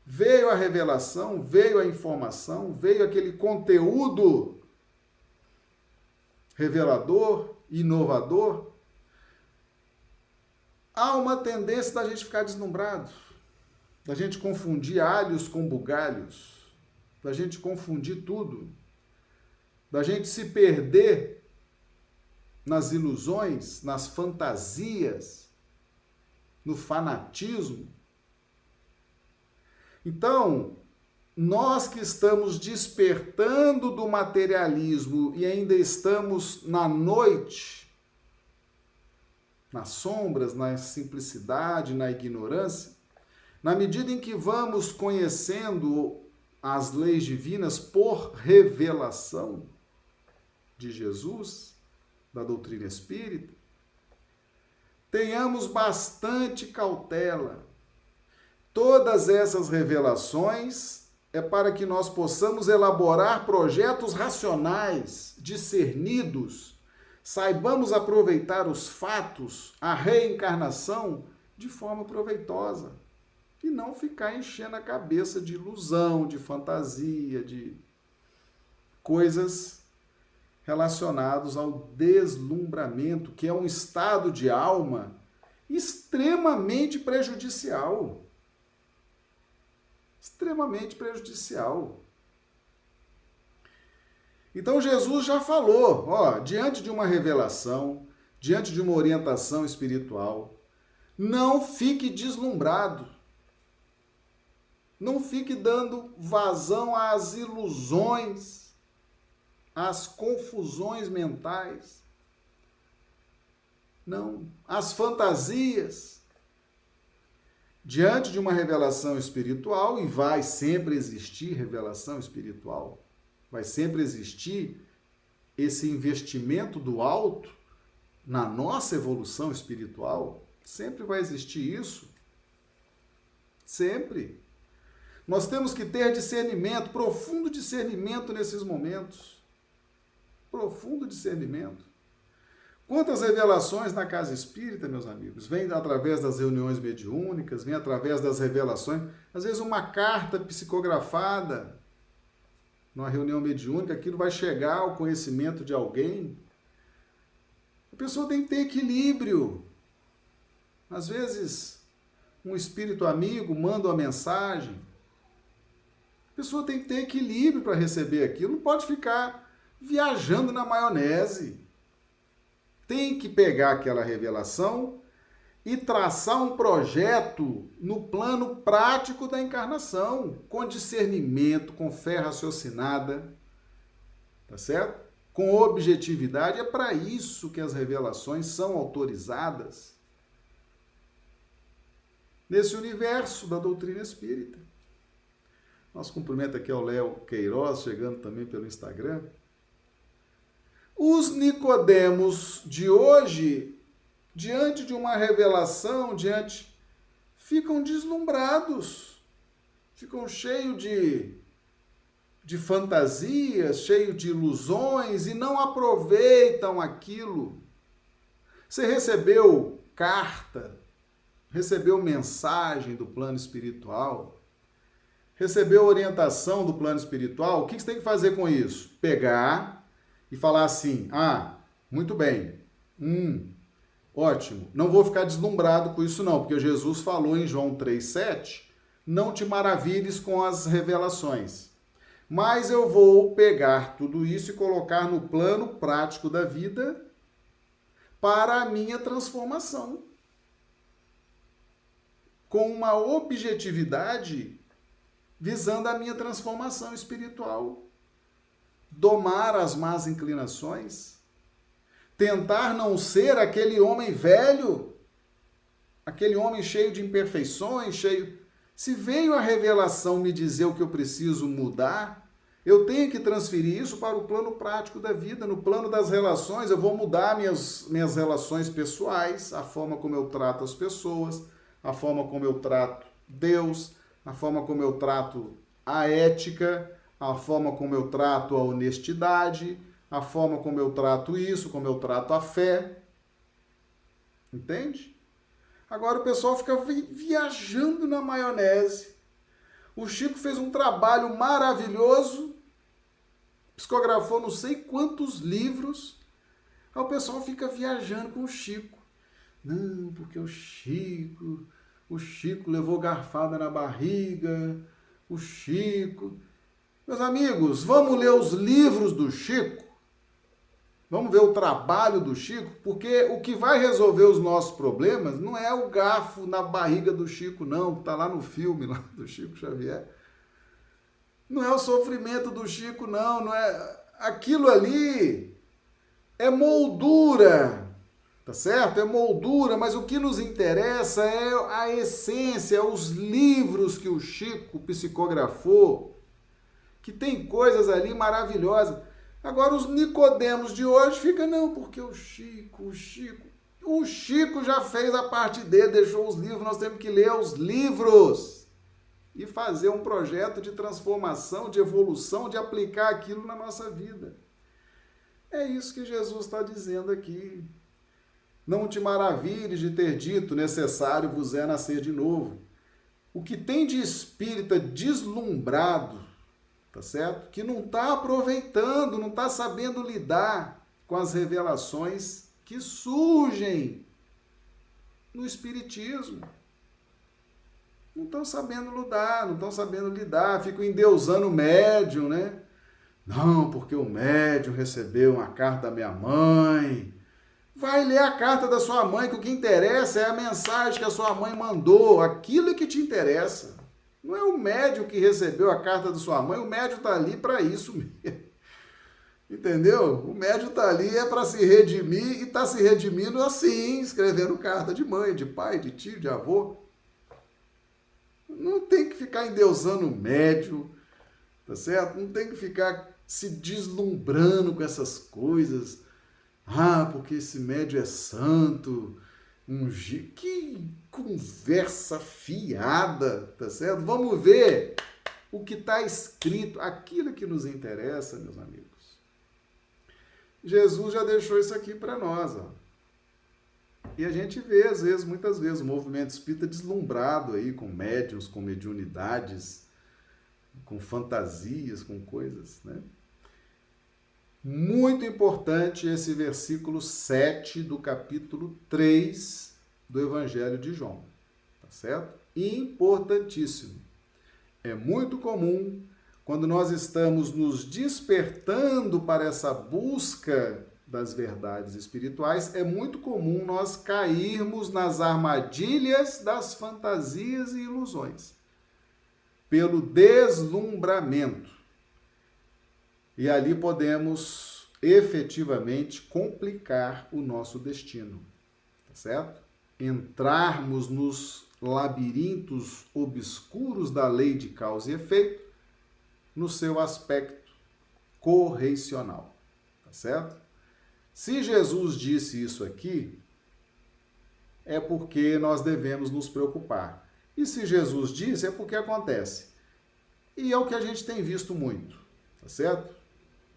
Veio a revelação, veio a informação, veio aquele conteúdo revelador, inovador. Há uma tendência da gente ficar deslumbrado da gente confundir alhos com bugalhos, da gente confundir tudo, da gente se perder nas ilusões, nas fantasias, no fanatismo. Então, nós que estamos despertando do materialismo e ainda estamos na noite, nas sombras, na simplicidade, na ignorância, na medida em que vamos conhecendo as leis divinas por revelação de Jesus, da doutrina espírita, tenhamos bastante cautela. Todas essas revelações é para que nós possamos elaborar projetos racionais, discernidos, saibamos aproveitar os fatos, a reencarnação de forma proveitosa e não ficar enchendo a cabeça de ilusão, de fantasia, de coisas relacionados ao deslumbramento, que é um estado de alma extremamente prejudicial. Extremamente prejudicial. Então Jesus já falou, ó, diante de uma revelação, diante de uma orientação espiritual, não fique deslumbrado. Não fique dando vazão às ilusões, às confusões mentais. Não, às fantasias. Diante de uma revelação espiritual, e vai sempre existir revelação espiritual, vai sempre existir esse investimento do alto na nossa evolução espiritual, sempre vai existir isso. Sempre. Nós temos que ter discernimento, profundo discernimento nesses momentos. Profundo discernimento. Quantas revelações na casa espírita, meus amigos? Vem através das reuniões mediúnicas, vem através das revelações, às vezes uma carta psicografada numa reunião mediúnica, aquilo vai chegar ao conhecimento de alguém. A pessoa tem que ter equilíbrio. Às vezes, um espírito amigo manda uma mensagem, a pessoa tem que ter equilíbrio para receber aquilo, não pode ficar viajando na maionese. Tem que pegar aquela revelação e traçar um projeto no plano prático da encarnação, com discernimento, com fé raciocinada, tá certo? Com objetividade. É para isso que as revelações são autorizadas. nesse universo da doutrina espírita. Nosso cumprimento aqui ao Léo Queiroz, chegando também pelo Instagram. Os Nicodemos de hoje, diante de uma revelação, diante ficam deslumbrados, ficam cheios de, de fantasias, cheios de ilusões e não aproveitam aquilo. Você recebeu carta, recebeu mensagem do plano espiritual, recebeu orientação do plano espiritual, o que você tem que fazer com isso? Pegar e falar assim: ah, muito bem, hum, ótimo, não vou ficar deslumbrado com isso, não, porque Jesus falou em João 3,7: não te maravilhes com as revelações. Mas eu vou pegar tudo isso e colocar no plano prático da vida para a minha transformação. Com uma objetividade visando a minha transformação espiritual. Domar as más inclinações, tentar não ser aquele homem velho, aquele homem cheio de imperfeições, cheio. Se veio a revelação me dizer o que eu preciso mudar, eu tenho que transferir isso para o plano prático da vida, no plano das relações. Eu vou mudar minhas, minhas relações pessoais, a forma como eu trato as pessoas, a forma como eu trato Deus, a forma como eu trato a ética, a forma como eu trato a honestidade, a forma como eu trato isso, como eu trato a fé. Entende? Agora o pessoal fica viajando na maionese. O Chico fez um trabalho maravilhoso, psicografou não sei quantos livros. Aí o pessoal fica viajando com o Chico. Não, porque o Chico o Chico levou garfada na barriga, o Chico. Meus amigos, vamos ler os livros do Chico? Vamos ver o trabalho do Chico? Porque o que vai resolver os nossos problemas não é o garfo na barriga do Chico, não, que está lá no filme lá do Chico Xavier. Não é o sofrimento do Chico, não, não é. Aquilo ali é moldura tá certo? É moldura, mas o que nos interessa é a essência, os livros que o Chico psicografou, que tem coisas ali maravilhosas. Agora os Nicodemos de hoje ficam, não, porque o Chico, o Chico, o Chico já fez a parte dele, deixou os livros, nós temos que ler os livros e fazer um projeto de transformação, de evolução, de aplicar aquilo na nossa vida. É isso que Jesus está dizendo aqui. Não te maravilhes de ter dito, necessário vos é nascer de novo. O que tem de espírita deslumbrado, tá certo? Que não está aproveitando, não está sabendo lidar com as revelações que surgem no Espiritismo. Não estão sabendo lidar, não estão sabendo lidar, ficam endeusando o médium, né? Não, porque o médium recebeu uma carta da minha mãe, Vai ler a carta da sua mãe, que o que interessa é a mensagem que a sua mãe mandou, aquilo que te interessa. Não é o médium que recebeu a carta da sua mãe, o médium está ali para isso mesmo. Entendeu? O médium está ali é para se redimir e está se redimindo assim, escrevendo carta de mãe, de pai, de tio, de avô. Não tem que ficar endeusando o médium, tá certo? Não tem que ficar se deslumbrando com essas coisas ah, porque esse médio é santo. Um que conversa fiada, tá certo? Vamos ver o que está escrito, aquilo que nos interessa, meus amigos. Jesus já deixou isso aqui para nós, ó. E a gente vê, às vezes, muitas vezes, o movimento espírita deslumbrado aí com médiums, com mediunidades, com fantasias, com coisas, né? Muito importante esse versículo 7 do capítulo 3 do Evangelho de João. Tá certo? Importantíssimo. É muito comum quando nós estamos nos despertando para essa busca das verdades espirituais, é muito comum nós cairmos nas armadilhas das fantasias e ilusões pelo deslumbramento. E ali podemos efetivamente complicar o nosso destino, tá certo? Entrarmos nos labirintos obscuros da lei de causa e efeito no seu aspecto correicional. Tá certo? Se Jesus disse isso aqui, é porque nós devemos nos preocupar. E se Jesus disse, é porque acontece. E é o que a gente tem visto muito, tá certo?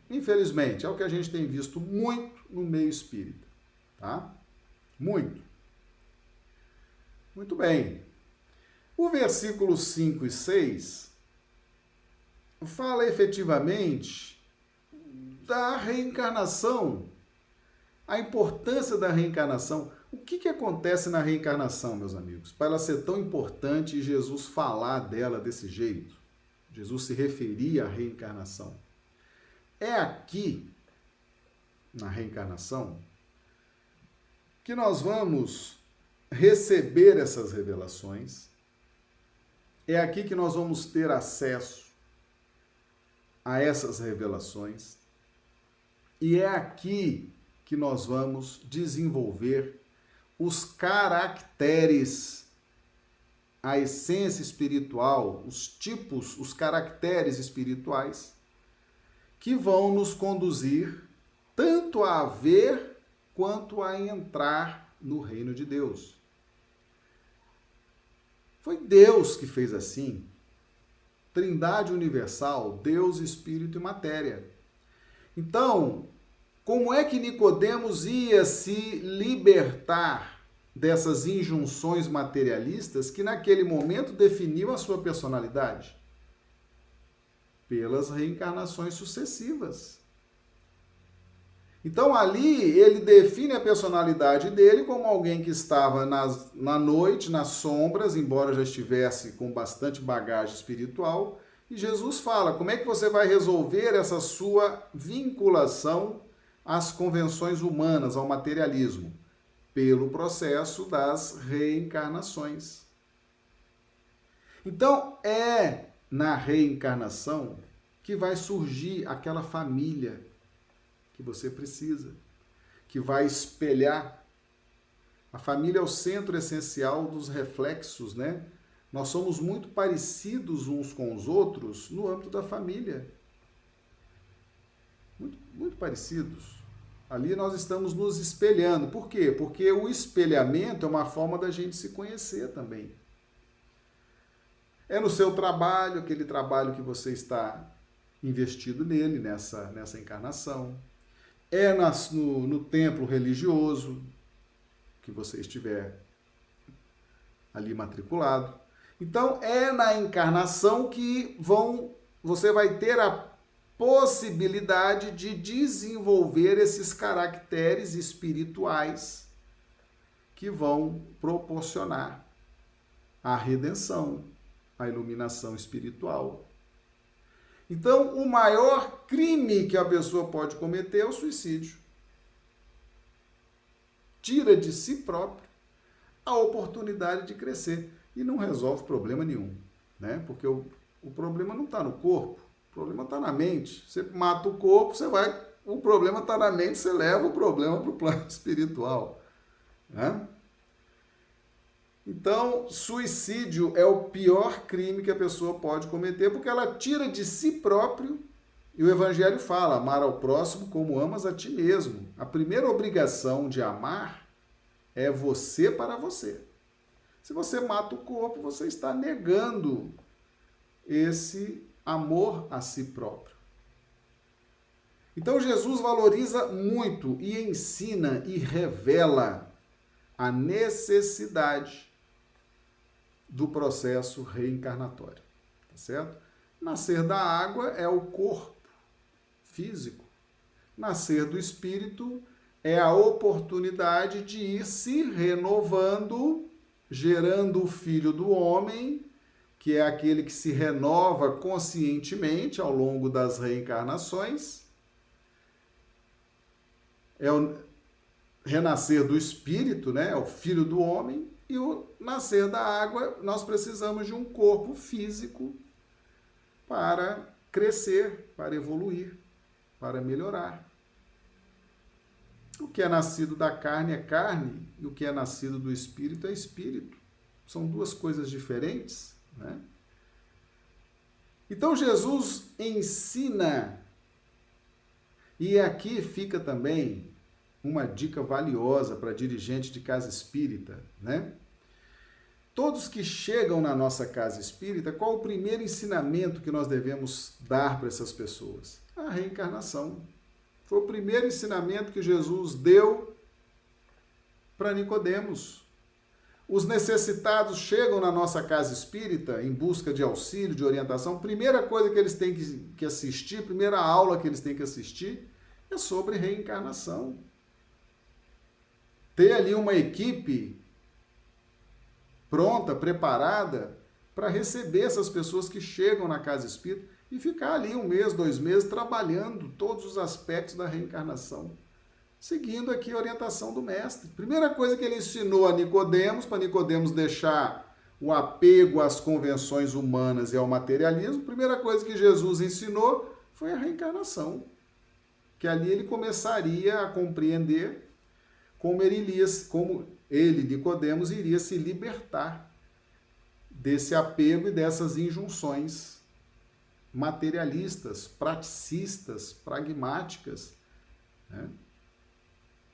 Infelizmente, é o que a gente tem visto muito no meio espírita, tá? Muito. Muito bem. O versículo 5 e 6 fala efetivamente da reencarnação, a importância da reencarnação. O que, que acontece na reencarnação, meus amigos, para ela ser tão importante e Jesus falar dela desse jeito? Jesus se referia à reencarnação. É aqui, na reencarnação, que nós vamos receber essas revelações. É aqui que nós vamos ter acesso a essas revelações. E é aqui que nós vamos desenvolver os caracteres, a essência espiritual, os tipos, os caracteres espirituais que vão nos conduzir tanto a ver quanto a entrar no reino de Deus. Foi Deus que fez assim. Trindade universal, Deus, Espírito e matéria. Então, como é que Nicodemos ia se libertar dessas injunções materialistas que naquele momento definiam a sua personalidade? Pelas reencarnações sucessivas. Então ali ele define a personalidade dele como alguém que estava nas, na noite, nas sombras, embora já estivesse com bastante bagagem espiritual. E Jesus fala: como é que você vai resolver essa sua vinculação às convenções humanas, ao materialismo? Pelo processo das reencarnações. Então é na reencarnação que vai surgir aquela família que você precisa, que vai espelhar. A família é o centro essencial dos reflexos, né? Nós somos muito parecidos uns com os outros no âmbito da família. Muito, muito parecidos. Ali nós estamos nos espelhando. Por quê? Porque o espelhamento é uma forma da gente se conhecer também. É no seu trabalho, aquele trabalho que você está investido nele, nessa, nessa encarnação é nas, no, no templo religioso que você estiver ali matriculado. Então é na encarnação que vão você vai ter a possibilidade de desenvolver esses caracteres espirituais que vão proporcionar a redenção, a iluminação espiritual então, o maior crime que a pessoa pode cometer é o suicídio. Tira de si próprio a oportunidade de crescer e não resolve problema nenhum, né? Porque o, o problema não está no corpo, o problema está na mente. Você mata o corpo, você vai, o problema está na mente, você leva o problema para o plano espiritual, né? Então, suicídio é o pior crime que a pessoa pode cometer, porque ela tira de si próprio, e o Evangelho fala: amar ao próximo como amas a ti mesmo. A primeira obrigação de amar é você para você. Se você mata o corpo, você está negando esse amor a si próprio. Então, Jesus valoriza muito e ensina e revela a necessidade do processo reencarnatório, tá certo? Nascer da água é o corpo físico. Nascer do espírito é a oportunidade de ir se renovando, gerando o filho do homem, que é aquele que se renova conscientemente ao longo das reencarnações. É o renascer do espírito, né? É o filho do homem e o nascer da água, nós precisamos de um corpo físico para crescer, para evoluir, para melhorar. O que é nascido da carne é carne, e o que é nascido do espírito é espírito. São duas coisas diferentes, né? Então Jesus ensina, e aqui fica também uma dica valiosa para dirigente de casa espírita, né? Todos que chegam na nossa casa espírita, qual o primeiro ensinamento que nós devemos dar para essas pessoas? A reencarnação. Foi o primeiro ensinamento que Jesus deu para Nicodemos. Os necessitados chegam na nossa casa espírita em busca de auxílio, de orientação. Primeira coisa que eles têm que assistir, primeira aula que eles têm que assistir é sobre reencarnação. Ter ali uma equipe pronta, preparada para receber essas pessoas que chegam na casa espírita e ficar ali um mês, dois meses trabalhando todos os aspectos da reencarnação seguindo aqui a orientação do mestre. Primeira coisa que ele ensinou a Nicodemos, para Nicodemos deixar o apego às convenções humanas e ao materialismo, primeira coisa que Jesus ensinou foi a reencarnação. Que ali ele começaria a compreender como ele, iria, como ele Nicodemos, iria se libertar desse apego e dessas injunções materialistas, praticistas, pragmáticas. Né?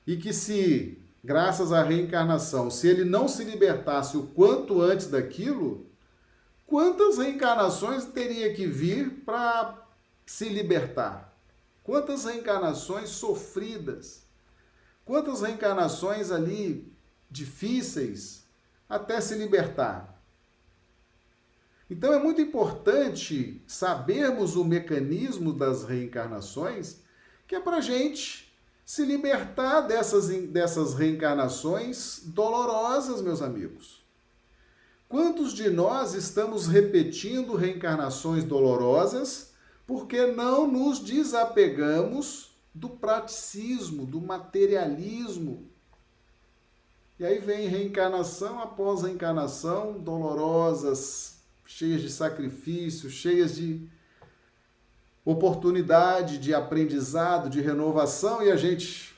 e que se, graças à reencarnação, se ele não se libertasse o quanto antes daquilo, quantas reencarnações teria que vir para se libertar? Quantas reencarnações sofridas? Quantas reencarnações ali difíceis até se libertar? Então é muito importante sabermos o mecanismo das reencarnações, que é para a gente se libertar dessas, dessas reencarnações dolorosas, meus amigos. Quantos de nós estamos repetindo reencarnações dolorosas porque não nos desapegamos do praticismo, do materialismo? E aí vem reencarnação após reencarnação, dolorosas, cheias de sacrifício, cheias de oportunidade de aprendizado, de renovação e a gente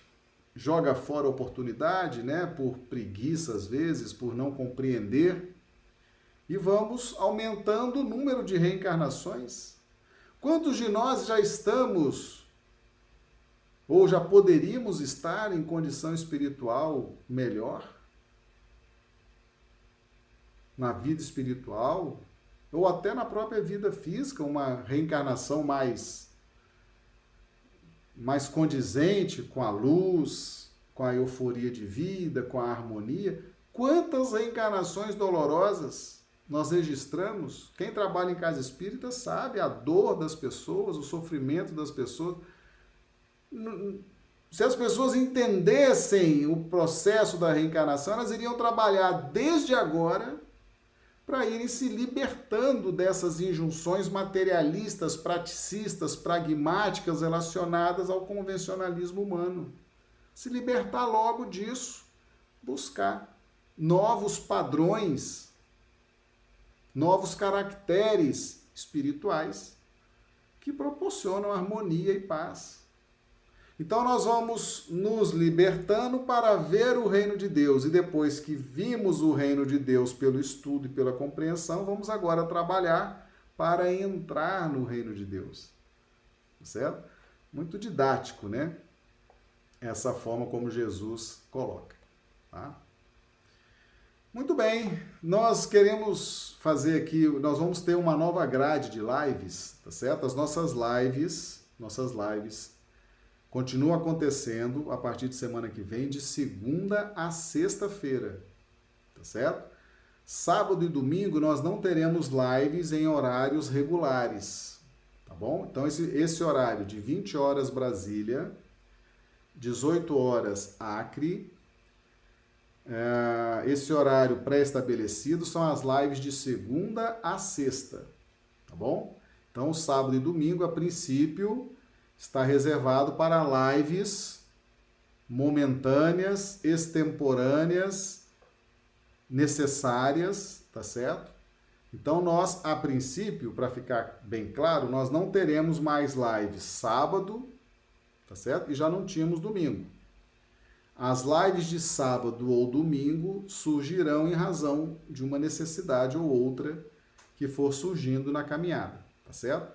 joga fora a oportunidade, né, por preguiça às vezes, por não compreender. E vamos aumentando o número de reencarnações. Quantos de nós já estamos ou já poderíamos estar em condição espiritual melhor? Na vida espiritual, ou até na própria vida física, uma reencarnação mais mais condizente com a luz, com a euforia de vida, com a harmonia. Quantas reencarnações dolorosas nós registramos? Quem trabalha em casa espírita sabe a dor das pessoas, o sofrimento das pessoas. Se as pessoas entendessem o processo da reencarnação, elas iriam trabalhar desde agora para irem se libertando dessas injunções materialistas, praticistas, pragmáticas relacionadas ao convencionalismo humano. Se libertar logo disso, buscar novos padrões, novos caracteres espirituais que proporcionam harmonia e paz. Então nós vamos nos libertando para ver o reino de Deus e depois que vimos o reino de Deus pelo estudo e pela compreensão, vamos agora trabalhar para entrar no reino de Deus. Certo? Muito didático, né? Essa forma como Jesus coloca, tá? Muito bem, nós queremos fazer aqui, nós vamos ter uma nova grade de lives, tá certo? As nossas lives, nossas lives continua acontecendo a partir de semana que vem, de segunda a sexta-feira. Tá certo? Sábado e domingo nós não teremos lives em horários regulares. Tá bom? Então, esse, esse horário de 20 horas Brasília, 18 horas Acre, é, esse horário pré-estabelecido são as lives de segunda a sexta. Tá bom? Então, sábado e domingo, a princípio, está reservado para lives momentâneas, extemporâneas, necessárias, tá certo? Então nós, a princípio, para ficar bem claro, nós não teremos mais lives sábado, tá certo? E já não tínhamos domingo. As lives de sábado ou domingo surgirão em razão de uma necessidade ou outra que for surgindo na caminhada, tá certo?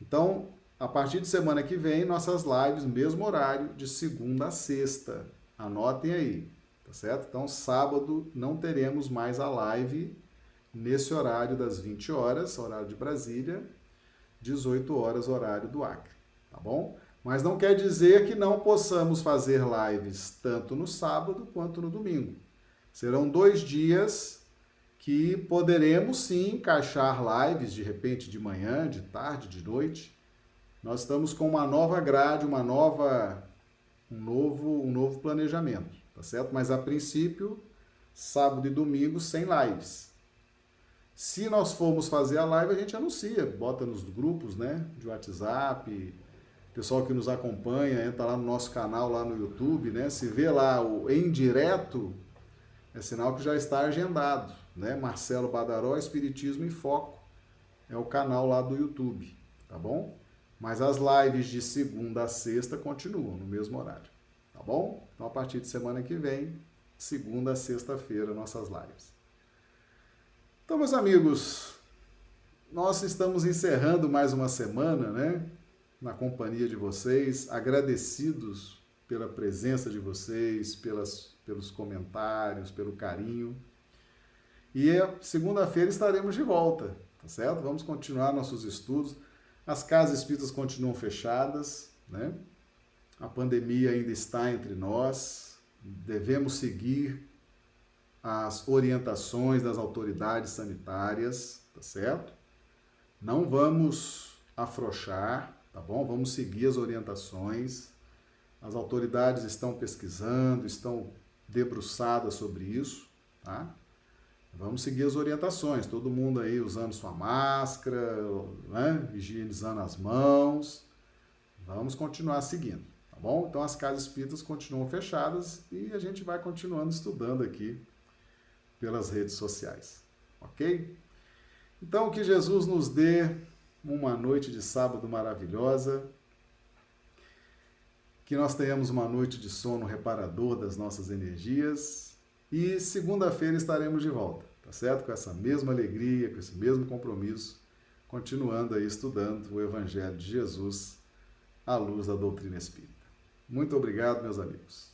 Então, a partir de semana que vem, nossas lives, mesmo horário, de segunda a sexta. Anotem aí, tá certo? Então, sábado não teremos mais a live nesse horário das 20 horas, horário de Brasília, 18 horas, horário do Acre, tá bom? Mas não quer dizer que não possamos fazer lives tanto no sábado quanto no domingo. Serão dois dias que poderemos sim encaixar lives, de repente de manhã, de tarde, de noite. Nós estamos com uma nova grade, uma nova, um novo, um novo planejamento, tá certo? Mas a princípio, sábado e domingo sem lives. Se nós formos fazer a live, a gente anuncia, bota nos grupos, né, de WhatsApp, pessoal que nos acompanha, entra lá no nosso canal lá no YouTube, né? Se vê lá o em direto, é sinal que já está agendado, né? Marcelo Badaró, Espiritismo em Foco, é o canal lá do YouTube, tá bom? Mas as lives de segunda a sexta continuam no mesmo horário, tá bom? Então a partir de semana que vem, segunda a sexta-feira, nossas lives. Então, meus amigos, nós estamos encerrando mais uma semana, né? na companhia de vocês, agradecidos pela presença de vocês, pelas, pelos comentários, pelo carinho. E segunda-feira estaremos de volta, tá certo? Vamos continuar nossos estudos. As casas espíritas continuam fechadas, né? A pandemia ainda está entre nós. Devemos seguir as orientações das autoridades sanitárias, tá certo? Não vamos afrouxar, tá bom? Vamos seguir as orientações. As autoridades estão pesquisando, estão debruçadas sobre isso, tá? Vamos seguir as orientações, todo mundo aí usando sua máscara, né? higienizando as mãos. Vamos continuar seguindo, tá bom? Então as casas espíritas continuam fechadas e a gente vai continuando estudando aqui pelas redes sociais, ok? Então que Jesus nos dê uma noite de sábado maravilhosa. Que nós tenhamos uma noite de sono reparador das nossas energias. E segunda-feira estaremos de volta, tá certo? Com essa mesma alegria, com esse mesmo compromisso, continuando aí estudando o Evangelho de Jesus à luz da doutrina espírita. Muito obrigado, meus amigos.